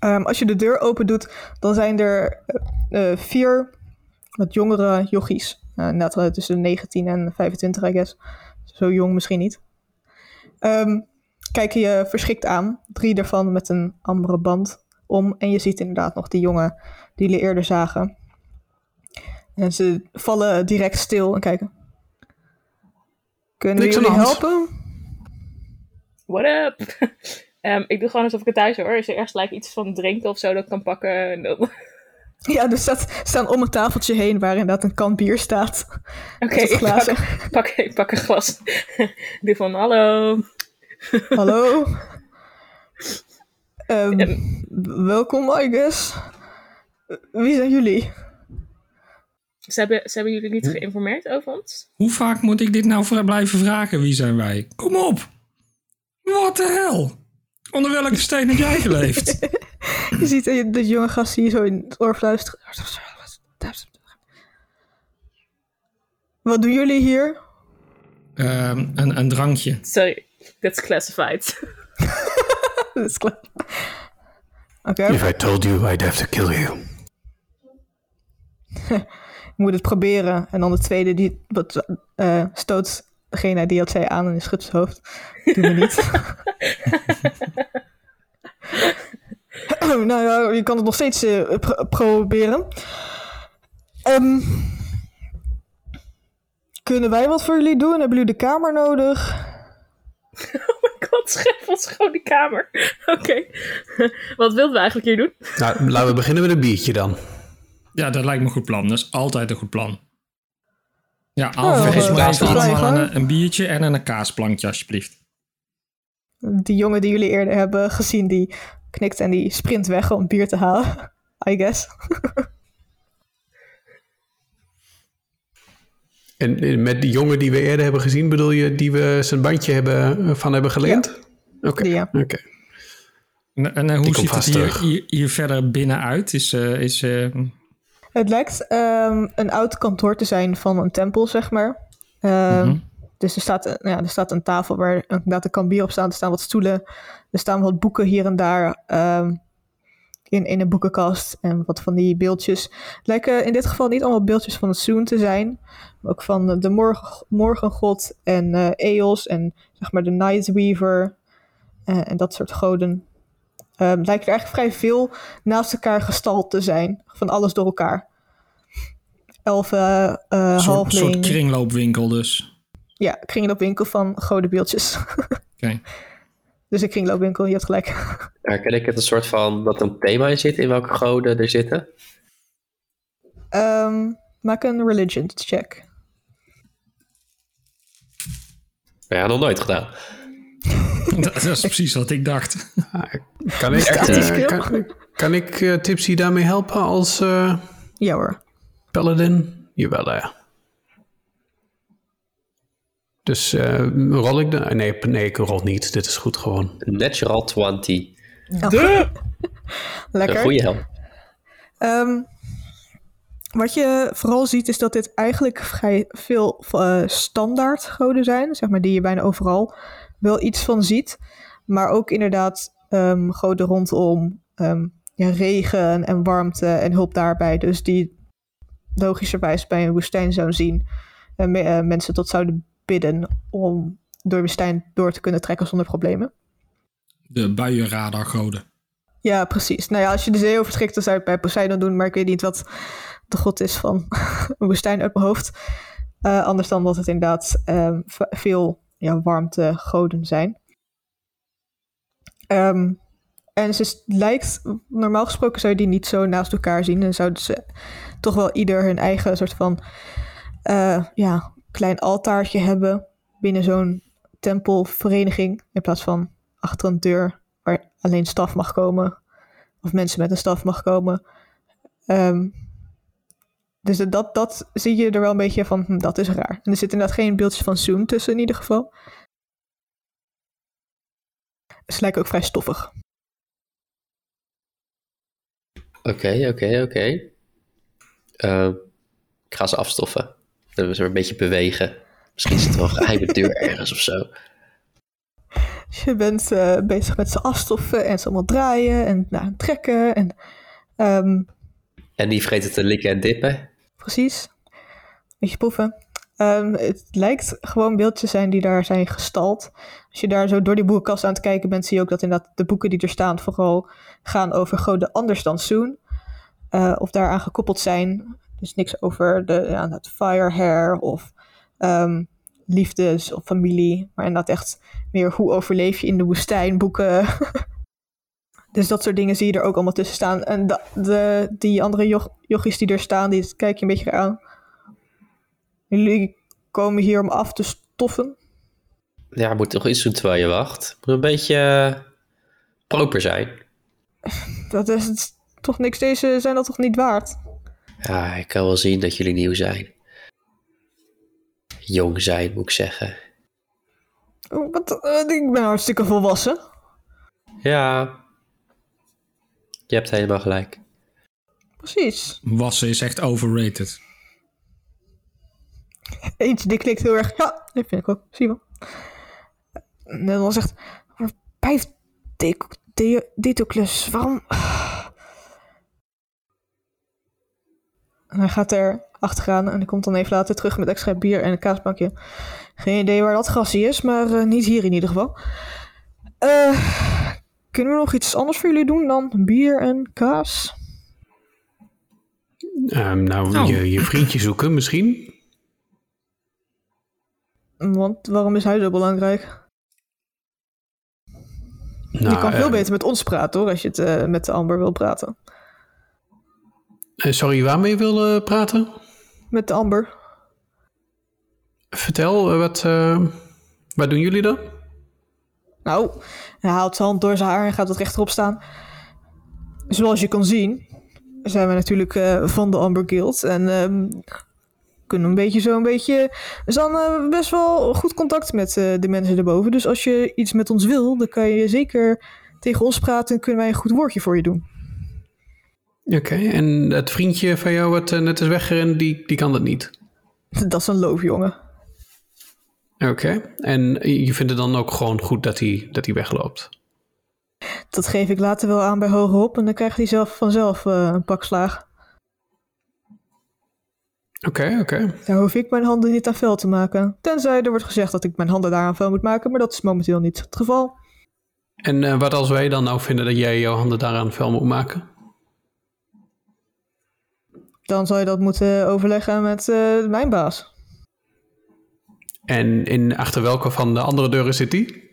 Ehm, als je de deur open doet, dan zijn er eh, eh, vier wat jongere jochies. Uh, net tussen de 19 en 25, I guess. Zo jong misschien niet. Ehm, kijken je verschrikt aan. Drie daarvan met een andere band om. En je ziet inderdaad nog die jongen die jullie eerder zagen. En ze vallen direct stil en kijken. Kunnen we jullie helpen? What up? Ehm, ik doe gewoon alsof ik het thuis hoor. Is er ergens like, iets van drinken of zo dat ik kan pakken? En dan- Ja, er staat, staan om een tafeltje heen waar inderdaad een kan bier staat. Oké, ik pak, pak, ik pak een glas. doe van hallo. Hallo. Ehm, welkom, I guess. Wie zijn jullie? Ze hebben, ze hebben jullie niet geïnformeerd over ons? Hoe vaak moet ik dit nou blijven vragen? Wie zijn wij? Kom op. Wat de hel? Onder welke steen heb jij geleefd? Je ziet eh, de jonge gast je zo in het oor fluistert. Wat doen jullie hier? Ehm, een, een drankje. Sorry, that's classified. Dat is klaar. Oké, If I told you, I'd have to kill you. ik moet het proberen. En dan de tweede die wat, eh, stoot degene die dat zei aan en schudt zijn hoofd. Doe me niet. nou ja, je kan het nog steeds eh, pro- proberen. Ehm, kunnen wij wat voor jullie doen? Hebben jullie de kamer nodig? Oh my god, schep ons gewoon die kamer. Oké. Wat wilden we eigenlijk hier doen? Nou, laten we beginnen met een biertje dan. Ja, dat lijkt me een goed plan. Dat is altijd een goed plan. Ja, mij kaasplankje. allemaal een, een biertje en een kaasplankje alsjeblieft. Die jongen die jullie eerder hebben gezien, die knikt en die sprint weg om bier te halen. I guess. En met die jongen die we eerder hebben gezien, bedoel je die we zijn bandje hebben, eh, van hebben geleend? Oké. Ja. oké. En, en hoe ziet het hier, hier verder binnenuit? Is, eh, is, eh, Het lijkt ehm, een oud kantoor te zijn van een tempel, zeg maar. Ehm, Mhm. Dus er staat, ja, er staat een tafel waar inderdaad een kan bier op staan. Er staan wat stoelen. Er staan wat boeken hier en daar ehm, in, in een boekenkast. En wat van die beeldjes. Het lijken in dit geval niet allemaal beeldjes van het Soon te zijn. Maar ook van de morgen, Morgengod en eh Eos en zeg maar de Nightweaver. eh, en dat soort goden. Ehm, lijkt er eigenlijk vrij veel naast elkaar gestald te zijn. Van alles door elkaar. Elfen, eh een soort, kringloopwinkel dus. Ja, kringloopwinkel van godenbeeldjes. Oké. dus een kringloopwinkel, je hebt gelijk. Herken ik het een soort van dat er een thema in zit in welke goden er zitten? Ehm, Maak een religion check. Ja, nog nooit gedaan. dat, dat is precies wat ik dacht. Kan ik, eh, eh, kan, kan ik eh, Tipsy daarmee helpen als eh, Ja hoor. paladin? Jawel, ja. Dus eh, rol ik dan? Nee, nee, ik rol niet. Dit is goed gewoon. Natural 20. Lekker. Een goede help. Ehm, wat je vooral ziet is dat dit eigenlijk vrij veel standaard goden zijn, zeg maar, die je bijna overal wel iets van ziet. Maar ook inderdaad ehm, goden rondom ehm, ja, regen en warmte en hulp daarbij. Dus die logischerwijs bij een woestijn zouden zien en me- eh, mensen tot zouden bidden om door de woestijn door te kunnen trekken zonder problemen. De buienradargoden. Ja, precies. Nou ja, als je de zee overtrekt, dan zou je het bij Poseidon doen. Maar ik weet niet wat de god is van een woestijn uit mijn hoofd. Eh, anders dan dat het inderdaad ehm, veel ja, warmte goden zijn. Ehm, en ze lijkt, normaal gesproken zou je die niet zo naast elkaar zien. En zouden ze toch wel ieder hun eigen soort van eh, ja, klein altaartje hebben binnen zo'n tempelvereniging. In plaats van achter een deur waar alleen staf mag komen. Of mensen met een staf mag komen. Ehm, dus dat, dat zie je er wel een beetje van, hm, dat is raar. En er zit inderdaad geen beeldjes van Zoom tussen in ieder geval. Ze lijken ook vrij stoffig. Oké, oké, oké. Eh, ik ga ze afstoffen. Dan hebben ze een beetje bewegen. Misschien zit er wel een geheime deur ergens of zo. Dus je bent eh, bezig met ze afstoffen en ze allemaal draaien en nou, trekken. En, ehm, En die vergeten te likken en dippen. Precies. Beetje proeven. Ehm, het lijkt gewoon beeldjes zijn die daar zijn gestald. Als je daar zo door die boekenkast aan het kijken bent, zie je ook dat inderdaad de boeken die er staan vooral gaan over goden anders dan Soon. Eh, of daaraan gekoppeld zijn. Dus niks over de ja, het fire hair of ehm, liefdes of familie. Maar inderdaad echt meer hoe overleef je in de woestijn boeken. dus dat soort dingen zie je er ook allemaal tussen staan. En de, de, die andere joch, jochies die er staan, die kijk je een beetje aan. Jullie komen hier om af te stoffen. Ja, moet toch iets doen terwijl je wacht. Moet een beetje eh, proper zijn. Dat is het, toch niks. Deze zijn dat toch niet waard? Ja, ik kan wel zien dat jullie nieuw zijn. Jong zijn, moet ik zeggen. Oh, Wat, eh, ik ben hartstikke volwassen. Ja, je hebt helemaal gelijk. Precies. Wassen is echt overrated. Eentje die klikt heel erg. Ja, dat vind ik ook. Zie je wel. En dan zegt... Bij Detoclus, waarom... En hij gaat er achteraan en hij komt dan even later terug met extra bier en een kaasbankje. Geen idee waar dat gassie is, maar eh, niet hier in ieder geval. Eh, kunnen we nog iets anders voor jullie doen dan bier en kaas? Ehm, nou, Oh. je, je vriendje zoeken misschien. Want waarom is hij zo belangrijk? Nou, je kan veel eh, beter met ons praten hoor, als je het eh, met de Amber wil praten. eh, sorry, waarmee wil praten? Met de Amber. Vertel, wat, eh, wat doen jullie dan? Nou, hij haalt zijn hand door zijn haar en gaat wat rechterop staan. Zoals je kan zien, zijn we natuurlijk eh, van de Amber Guild. En ehm, kunnen een beetje zo een beetje... We staan eh, best wel goed contact met eh, de mensen erboven. Dus als je iets met ons wil, dan kan je zeker tegen ons praten... en kunnen wij een goed woordje voor je doen. Oké, en het vriendje van jou wat net is weggerend, die, die kan dat niet. Dat is een loofjongen. Oké, en je vindt het dan ook gewoon goed dat hij, dat hij wegloopt? Dat geef ik later wel aan bij hogerop... en dan krijgt hij zelf vanzelf eh, een pak slaag. Oké, oké. Daar hoef ik mijn handen niet aan vuil te maken. Tenzij er wordt gezegd dat ik mijn handen daaraan vuil moet maken... maar dat is momenteel niet het geval. En eh, wat als wij dan nou vinden dat jij jouw handen daaraan vuil moet maken? Dan zou je dat moeten overleggen met eh, mijn baas. En in, achter welke van de andere deuren zit die?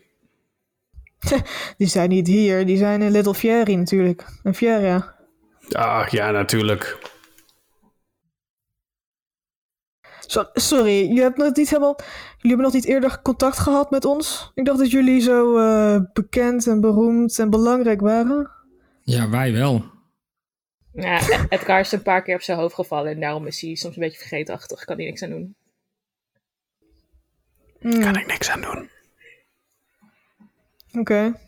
Die zijn niet hier, die zijn in Little Fieri natuurlijk. Een Fieria. Ah, ja, natuurlijk. Zo- sorry, je hebt nog niet helemaal, jullie hebben nog niet eerder contact gehad met ons? Ik dacht dat jullie zo eh, bekend en beroemd en belangrijk waren. Ja, wij wel. Ja, Edgar is een paar keer op zijn hoofd gevallen en daarom is hij soms een beetje vergeetachtig. Kan hij niks aan doen. Hmm, Kan ik niks aan doen. Oké.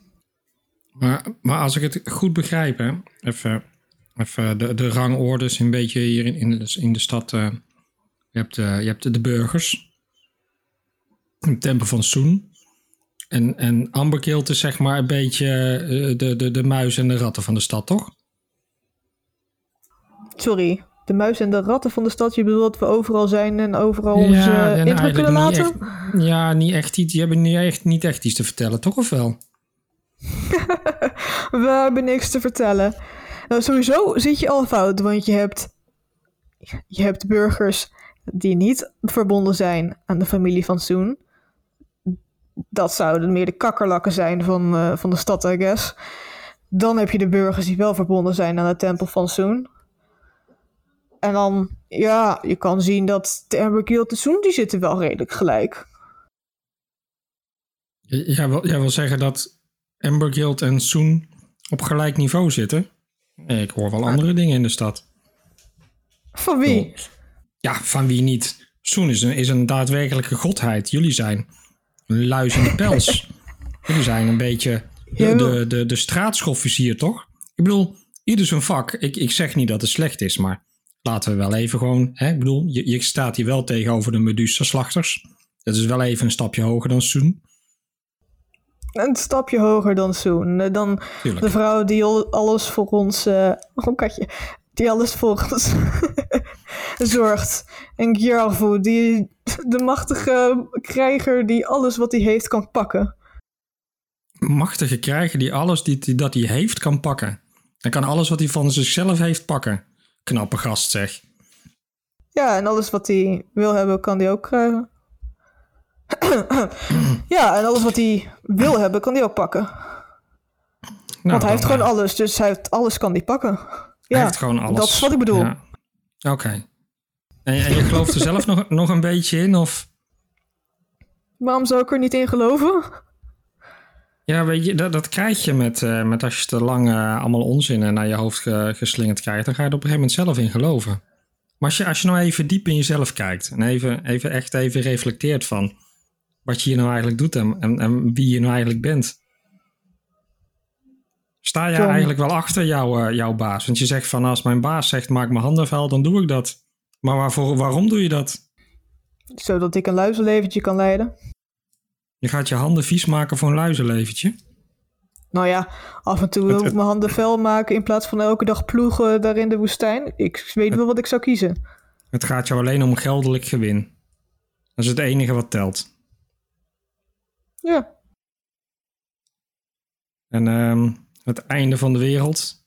Maar, maar als ik het goed begrijp, hè, even, even de, de rangordes een beetje hier in, in, de, in de stad. eh, je, hebt, eh, je hebt de burgers, een tempel van Soen. En, en Amberkilt is zeg maar een beetje eh, de, de, de muis en de ratten van de stad, toch? Sorry, de muis en de ratten van de stad. Je bedoelt dat we overal zijn en overal onze en indruk kunnen niet laten? echt- ja, niet echt iets. Die hebben niet echt, niet echt iets te vertellen, toch of wel? We hebben niks te vertellen. Nou, sowieso zit je al fout, want je hebt, je hebt burgers die niet verbonden zijn aan de familie van Soen. Dat zouden meer de kakkerlakken zijn van, eh, van de stad, I guess. Dan heb je de burgers die wel verbonden zijn aan de tempel van Soen. En dan, ja, je kan zien dat de Emberkiel en die zitten wel redelijk gelijk. Jij wil, jij wil zeggen dat Amber Guild en Soen op gelijk niveau zitten? Nee, ik hoor wel andere dingen in de stad. Van wie? Ja, van wie niet? Soen is een, is een daadwerkelijke godheid. Jullie zijn een luis in de pels. Jullie zijn een beetje de, de, de, de straatschofficier, toch? Ik bedoel, ieder zijn vak. Ik, ik zeg niet dat het slecht is, maar laten we wel even gewoon... Hè? Ik bedoel, je, je staat hier wel tegenover de Medusa-slachters. Dat is wel even een stapje hoger dan Soen. Een stapje hoger dan Soen. Eh, Dan Tuurlijk. de vrouw die al- alles voor ons... eh oh, katje. Die alles voor ons zorgt. En Gjarvu, die de machtige krijger die alles wat hij heeft kan pakken. machtige krijger die alles die, die- dat hij heeft kan pakken. Hij kan alles wat hij van zichzelf heeft pakken. Knappe gast zeg. Ja, en alles wat hij wil hebben, kan hij ook krijgen. ja, en alles wat hij wil hebben, kan hij ook pakken. Nou, Want hij heeft gewoon eh, alles, dus hij heeft, alles kan hij pakken. Ja, Hij heeft gewoon alles. dat is wat ik bedoel. Ja. Oké. En, en je gelooft er zelf nog, nog een beetje in? Of Waarom zou ik er niet in geloven? Ja, weet je, dat, dat krijg je met, eh, met als je te lang eh, allemaal onzin naar je hoofd ge- geslingerd krijgt. Dan ga je er op een gegeven moment zelf in geloven. Maar als je, als je nou even diep in jezelf kijkt. En even, even echt even reflecteert van wat je hier nou eigenlijk doet en, en, en wie je nou eigenlijk bent. Sta jij John. eigenlijk wel achter jouw, eh, jouw baas? Want je zegt van als mijn baas zegt maak mijn handen vuil, dan doe ik dat. Maar waarvoor, waarom doe je dat? Zodat ik een luizenleventje kan leiden. Je gaat je handen vies maken voor een luizenleventje. Nou ja, af en toe wil ik mijn handen vuil maken in plaats van elke dag ploegen daar in de woestijn. Ik weet wel wat ik zou kiezen. Het gaat jou alleen om geldelijk gewin. Dat is het enige wat telt. Ja, En ehm, het einde van de wereld.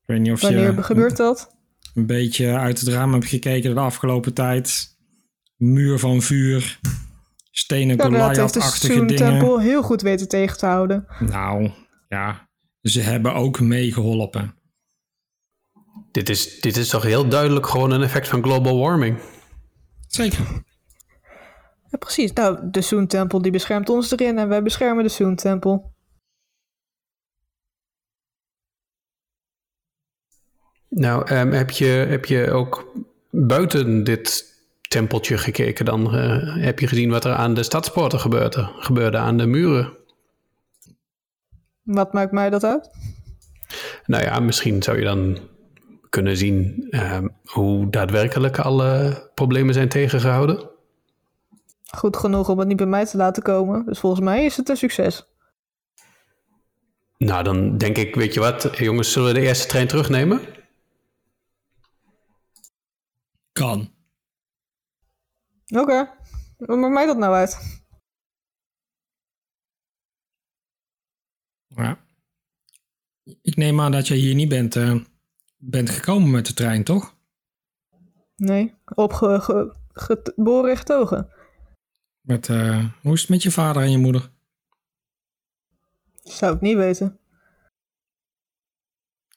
Ik weet niet of wanneer je gebeurt dat? een beetje uit het raam hebt gekeken de afgelopen tijd. Muur van vuur. Stenen Ja, dat heeft de Goliath-achtige dingen. Tempel heel goed weten tegen te houden. Nou, ja. Ze hebben ook meegeholpen. Dit is, dit is toch heel duidelijk gewoon een effect van global warming. Zeker. Ja, precies. Nou, de Soen Tempel die beschermt ons erin en wij beschermen de Soen Tempel. Nou, ehm, heb, je, heb je ook buiten dit tempeltje gekeken dan? eh, heb je gezien wat er aan de stadspoorten gebeurde, gebeurde aan de muren? Wat maakt mij dat uit? Nou ja, misschien zou je dan kunnen zien ehm, hoe daadwerkelijk alle problemen zijn tegengehouden. Goed genoeg om het niet bij mij te laten komen. Dus volgens mij is het een succes. Nou, dan denk ik, weet je wat, jongens, zullen we de eerste trein terugnemen? Kan. Oké. Wat maakt mij dat nou uit? Ja. Ik neem aan dat je hier niet bent, eh, bent gekomen met de trein, toch? Nee, opge... Ge, geboren en getogen. Met, eh, hoe is het met je vader en je moeder? Zou ik niet weten.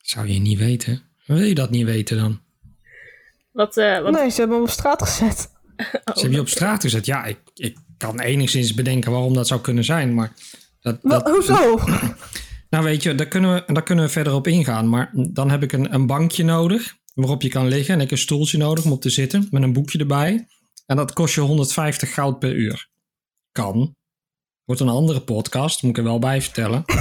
Zou je niet weten. Wil je dat niet weten dan? Wat, eh, wat, Nee, ze hebben hem op straat gezet. Ze hebben je op straat gezet. Ja, ik, ik kan enigszins bedenken waarom dat zou kunnen zijn. Maar dat, Wat, dat, hoezo? nou weet je, daar kunnen, we, daar kunnen we verder op ingaan. Maar dan heb ik een, een bankje nodig waarop je kan liggen. En ik heb een stoeltje nodig om op te zitten met een boekje erbij. En dat kost je 150 goud per uur. Kan. Wordt een andere podcast, moet ik er wel bij vertellen.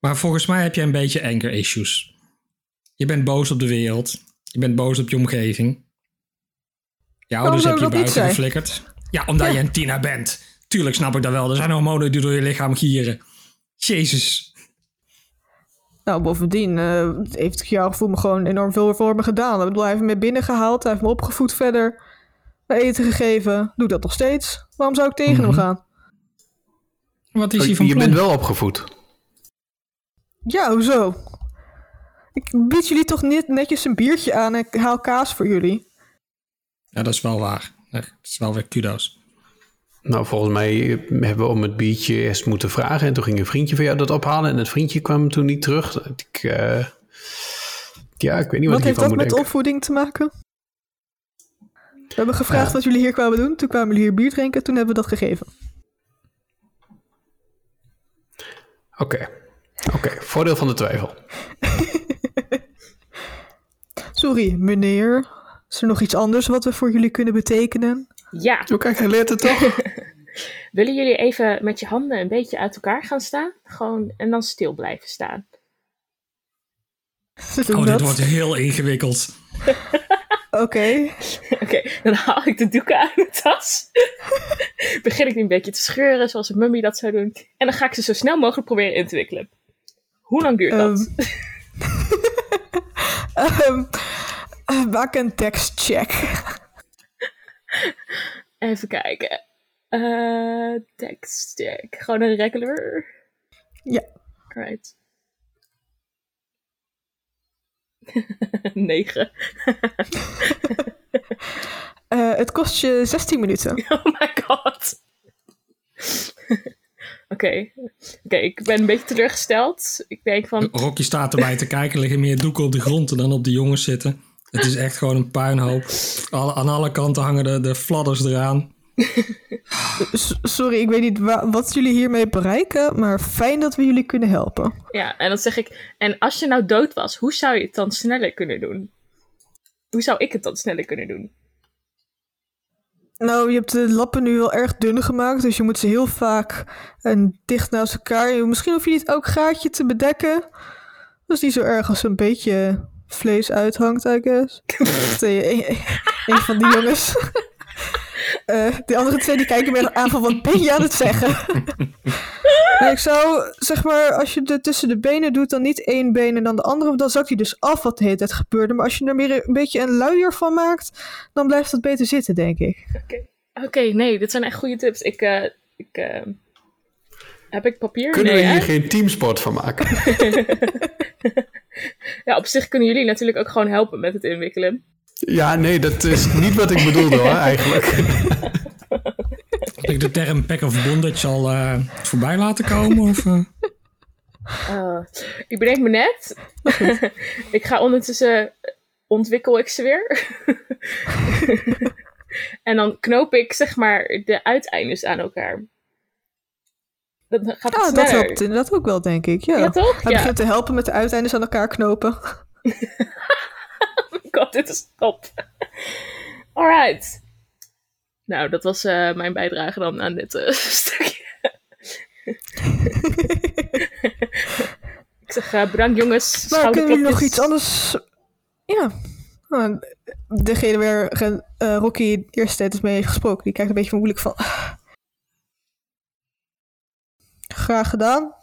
maar volgens mij heb je een beetje anger issues. Je bent boos op de wereld. Je bent boos op je omgeving. Je ouders heb je buiten zijn? geflikkerd. Ja, omdat je een Tina bent. Tuurlijk snap ik dat wel. Er zijn hormonen die door je lichaam gieren. Jezus. Nou, bovendien eh, heeft jouw gevoel me gewoon enorm veel voor me gedaan. Ik bedoel, hij heeft me binnengehaald, hij heeft me opgevoed verder, eten gegeven. Doe dat nog steeds. Waarom zou ik tegen hem Mhm. gaan? Wat is hij van je plan? bent wel opgevoed. Ja, hoezo? Ik bied jullie toch net, netjes een biertje aan en ik haal kaas voor jullie. Ja, dat is wel waar. Dat is wel weer kudo's. Nou, volgens mij hebben we om het biertje eerst moeten vragen. En toen ging een vriendje van jou dat ophalen. En het vriendje kwam toen niet terug. Ik, eh, ja, ik weet niet wat, Wat ik heeft hiervan dat moet met denken. opvoeding te maken? We hebben gevraagd Ja. wat jullie hier kwamen doen. Toen kwamen jullie hier bier drinken. Toen hebben we dat gegeven. Oké, oké. Voordeel van de twijfel. Sorry, meneer. Is er nog iets anders wat we voor jullie kunnen betekenen? ja, Hoe kijk, hij leert het toch? willen jullie even met je handen een beetje uit elkaar gaan staan? Gewoon, en dan stil blijven staan. Oh, dit dat. wordt heel ingewikkeld. Oké. Oké, dan haal ik de doeken uit mijn tas. Begin ik die een beetje te scheuren, zoals een mummy dat zou doen. En dan ga ik ze zo snel mogelijk proberen in te wikkelen. Hoe lang duurt dat? Ehm, eh, maak een tekstcheck. Even kijken. Eh text check. Gewoon een regular. Ja. Right. 9. Eh, het kost je 16 minuten. Oh my god. Oké. Oké, ik ben een beetje teleurgesteld. Ik denk van, Rocky staat erbij te kijken. Er liggen meer doeken op de grond dan op de jongens zitten. Het is echt gewoon een puinhoop. Alle, aan alle kanten hangen de, de fladders eraan. Sorry, ik weet niet wa- wat jullie hiermee bereiken, maar fijn dat we jullie kunnen helpen. ja, en dan zeg ik, en als je nou dood was, hoe zou je het dan sneller kunnen doen? Hoe zou ik het dan sneller kunnen doen? Nou, je hebt de lappen nu wel erg dun gemaakt, dus je moet ze heel vaak en dicht naast elkaar. Misschien hoef je niet elk gaatje te bedekken. Dat is niet zo erg als een beetje vlees uithangt, I guess. Eh, een, een van die jongens. Eh, de andere twee die kijken me aan van wat ben je aan het zeggen? Ik zou, zeg maar, als je het tussen de benen doet, dan niet één been en dan de andere, dan zakt hij dus af wat de hele tijd gebeurde. Maar als je er meer een beetje een luier van maakt, dan blijft dat beter zitten, denk ik. Oké, nee, dit zijn echt goede tips. Ik, eh, ik, eh, heb ik papier? Kunnen nee, we hier hè? geen teamsport van maken? Ja, op zich kunnen jullie natuurlijk ook gewoon helpen met het inwikkelen. Ja, nee, dat is niet wat ik bedoelde hoor, eigenlijk. Had ik de term pack of bondage al eh, voorbij laten komen? Of, eh? Uh, ik bedenk me net. ik ga ondertussen ontwikkel ik ze weer. en dan knoop ik zeg maar de uiteindes aan elkaar. Gaat Ah, dat sneller. helpt inderdaad ook wel, denk ik. Ja, Ja, toch? Hij Ja. begint te helpen met de uiteindes aan elkaar knopen. God, dit is top. Alright. Nou, dat was eh, mijn bijdrage dan aan dit eh, stukje. ik zeg eh, bedankt jongens. Maar kunnen jullie nog iets anders... Ja. Ah, degene waar Rocky de eerste tijd is mee heeft gesproken, die kijkt een beetje moeilijk van... Graag gedaan.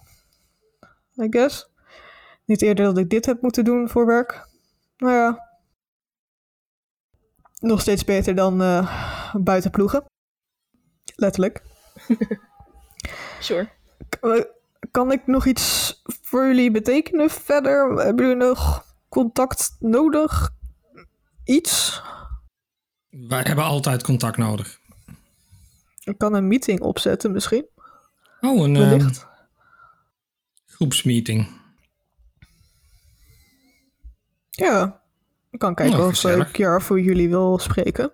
I guess. Niet eerder dat ik dit heb moeten doen voor werk. Nou ja. Nog steeds beter dan eh buiten ploegen. Letterlijk. Sure. K- Kan ik nog iets voor jullie betekenen verder? Hebben jullie nog contact nodig? Iets? Wij hebben altijd contact nodig. Ik kan een meeting opzetten misschien. Oh, een eh, Wellicht. groepsmeeting. Ja, ik kan kijken Nou, of gezellig. ik Kiara voor jullie wil spreken.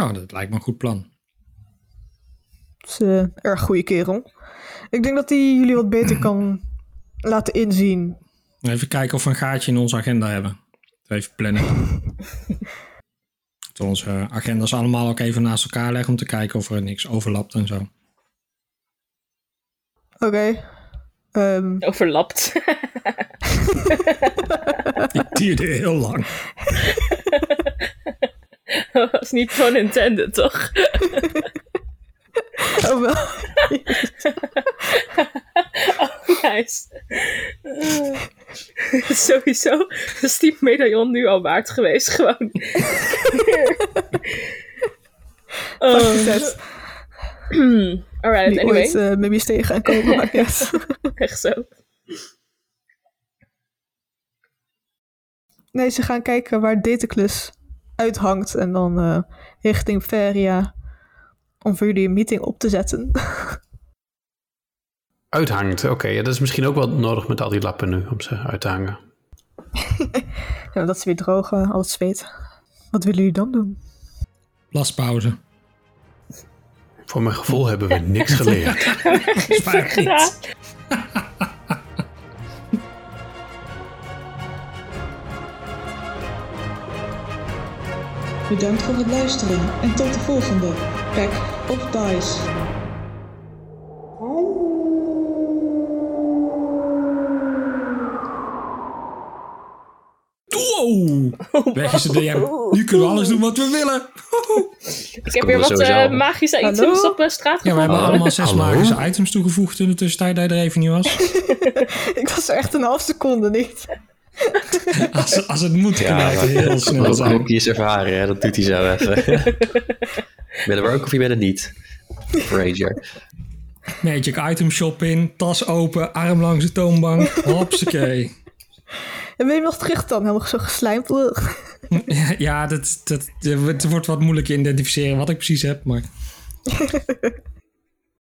Oh, dat lijkt me een goed plan. Het is een erg goede kerel. Ik denk dat hij jullie wat beter kan laten inzien. Even kijken of we een gaatje in onze agenda hebben. Even plannen. Dat onze agendas allemaal ook even naast elkaar leggen om te kijken of er niks overlapt en zo. Oké. Ehm, Overlapt. Die duurde heel lang. Dat was niet van intended, toch? oh wel. Oh, nice. Sowieso is die medaillon nu al waard geweest, gewoon. Oh, Succes. alright, Die anyway. ooit eh, maybe stay gaan komen, maar yes. Echt zo. Nee, ze gaan kijken waar Dataclus uithangt en dan eh, richting Feria om voor jullie een meeting op te zetten. Uithangt, oké. ja, dat is misschien ook wel nodig met al die lappen nu, om ze uit te hangen. ja, dat ze weer drogen, al het zweet. Wat willen jullie dan doen? Plaspauze. Voor mijn gevoel hebben we niks geleerd. Zwaar niet. Bedankt voor het luisteren en tot de volgende Pack of Dice. Wow! Weg is de DM. Nu kunnen we alles doen wat we willen. Ik heb weer we wat eh, magische Hallo? items op de straat Ja, we gevonden. hebben allemaal zes Hallo? magische items toegevoegd in de tussentijd dat je er even niet was. Ik was er echt een half seconde niet. Als, als het moet, Ja, kan heel snel Ook zijn. die is ervaren, hè? dat doet hij zo even. ben je er ook of je bent het niet? Ranger. Magic item shop in, tas open, arm langs de toonbank. Hopsakee. En ben je nog terug dan? Helemaal zo geslijmd. Ja, dat, dat, het wordt wat moeilijk te identificeren wat ik precies heb, maar